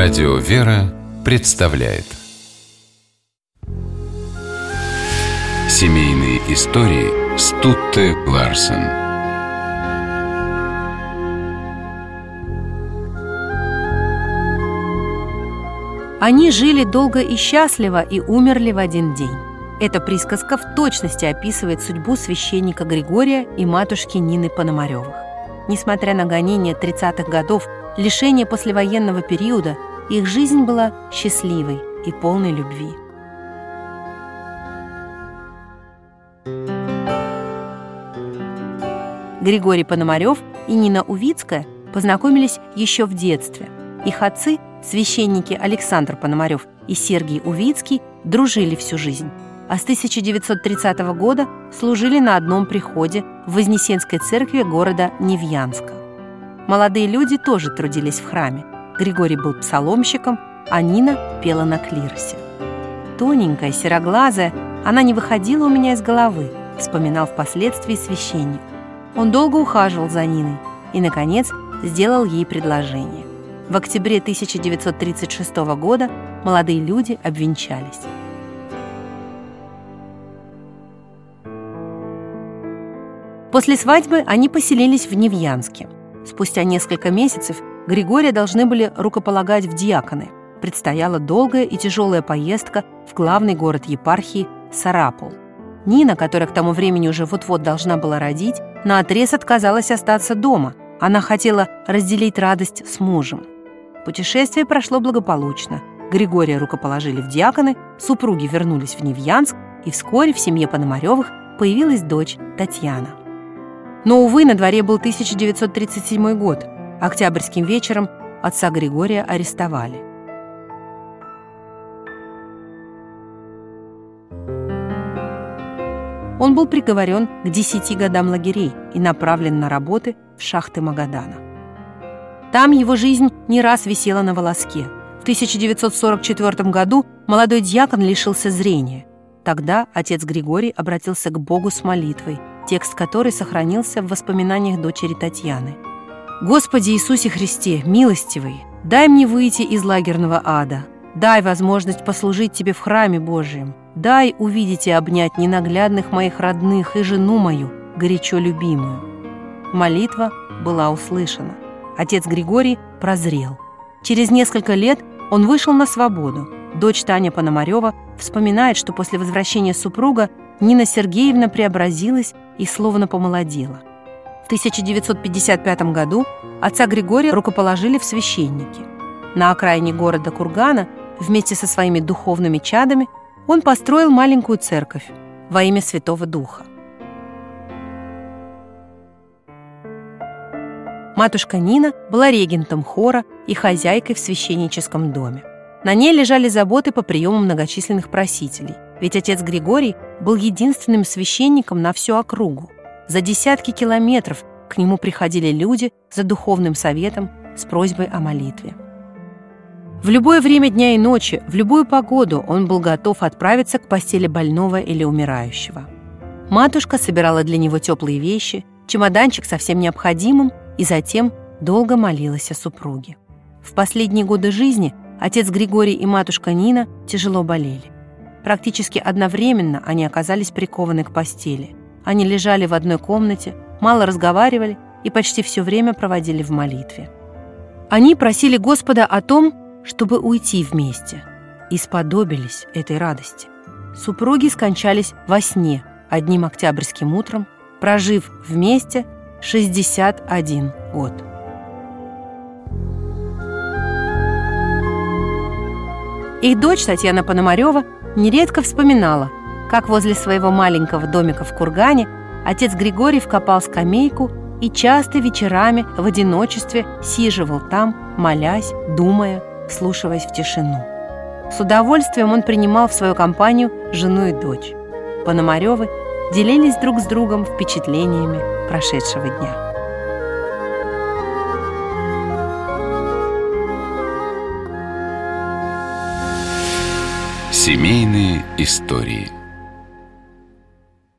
Радио «Вера» представляет Семейные истории Стутте Ларсен Они жили долго и счастливо и умерли в один день. Эта присказка в точности описывает судьбу священника Григория и матушки Нины Пономаревых. Несмотря на гонения 30-х годов, лишение послевоенного периода, их жизнь была счастливой и полной любви. Григорий Пономарев и Нина Увицкая познакомились еще в детстве. Их отцы, священники Александр Пономарев и Сергий Увицкий, дружили всю жизнь а с 1930 года служили на одном приходе в Вознесенской церкви города Невьянска. Молодые люди тоже трудились в храме. Григорий был псаломщиком, а Нина пела на клиросе. Тоненькая, сероглазая, она не выходила у меня из головы, вспоминал впоследствии священник. Он долго ухаживал за Ниной и, наконец, сделал ей предложение. В октябре 1936 года молодые люди обвенчались. После свадьбы они поселились в Невьянске. Спустя несколько месяцев Григория должны были рукополагать в диаконы. Предстояла долгая и тяжелая поездка в главный город епархии Сарапул. Нина, которая к тому времени уже вот-вот должна была родить, наотрез отказалась остаться дома. Она хотела разделить радость с мужем. Путешествие прошло благополучно. Григория рукоположили в диаконы, супруги вернулись в Невьянск, и вскоре в семье Пономаревых появилась дочь Татьяна. Но, увы, на дворе был 1937 год. Октябрьским вечером отца Григория арестовали. Он был приговорен к 10 годам лагерей и направлен на работы в шахты Магадана. Там его жизнь не раз висела на волоске. В 1944 году молодой дьякон лишился зрения. Тогда отец Григорий обратился к Богу с молитвой – текст которой сохранился в воспоминаниях дочери Татьяны. «Господи Иисусе Христе, милостивый, дай мне выйти из лагерного ада, дай возможность послужить Тебе в храме Божьем, дай увидеть и обнять ненаглядных моих родных и жену мою, горячо любимую». Молитва была услышана. Отец Григорий прозрел. Через несколько лет он вышел на свободу. Дочь Таня Пономарева вспоминает, что после возвращения супруга Нина Сергеевна преобразилась и словно помолодела. В 1955 году отца Григория рукоположили в священники. На окраине города Кургана вместе со своими духовными чадами он построил маленькую церковь во имя Святого Духа. Матушка Нина была регентом хора и хозяйкой в священническом доме. На ней лежали заботы по приему многочисленных просителей, ведь отец Григорий был единственным священником на всю округу. За десятки километров к нему приходили люди за духовным советом с просьбой о молитве. В любое время дня и ночи, в любую погоду он был готов отправиться к постели больного или умирающего. Матушка собирала для него теплые вещи, чемоданчик со всем необходимым и затем долго молилась о супруге. В последние годы жизни отец Григорий и матушка Нина тяжело болели. Практически одновременно они оказались прикованы к постели. Они лежали в одной комнате, мало разговаривали и почти все время проводили в молитве. Они просили Господа о том, чтобы уйти вместе, и сподобились этой радости. Супруги скончались во сне одним октябрьским утром, прожив вместе 61 год. Их дочь Татьяна Пономарева нередко вспоминала, как возле своего маленького домика в Кургане отец Григорий вкопал скамейку и часто вечерами в одиночестве сиживал там, молясь, думая, слушаясь в тишину. С удовольствием он принимал в свою компанию жену и дочь. Пономаревы делились друг с другом впечатлениями прошедшего дня. Семейные истории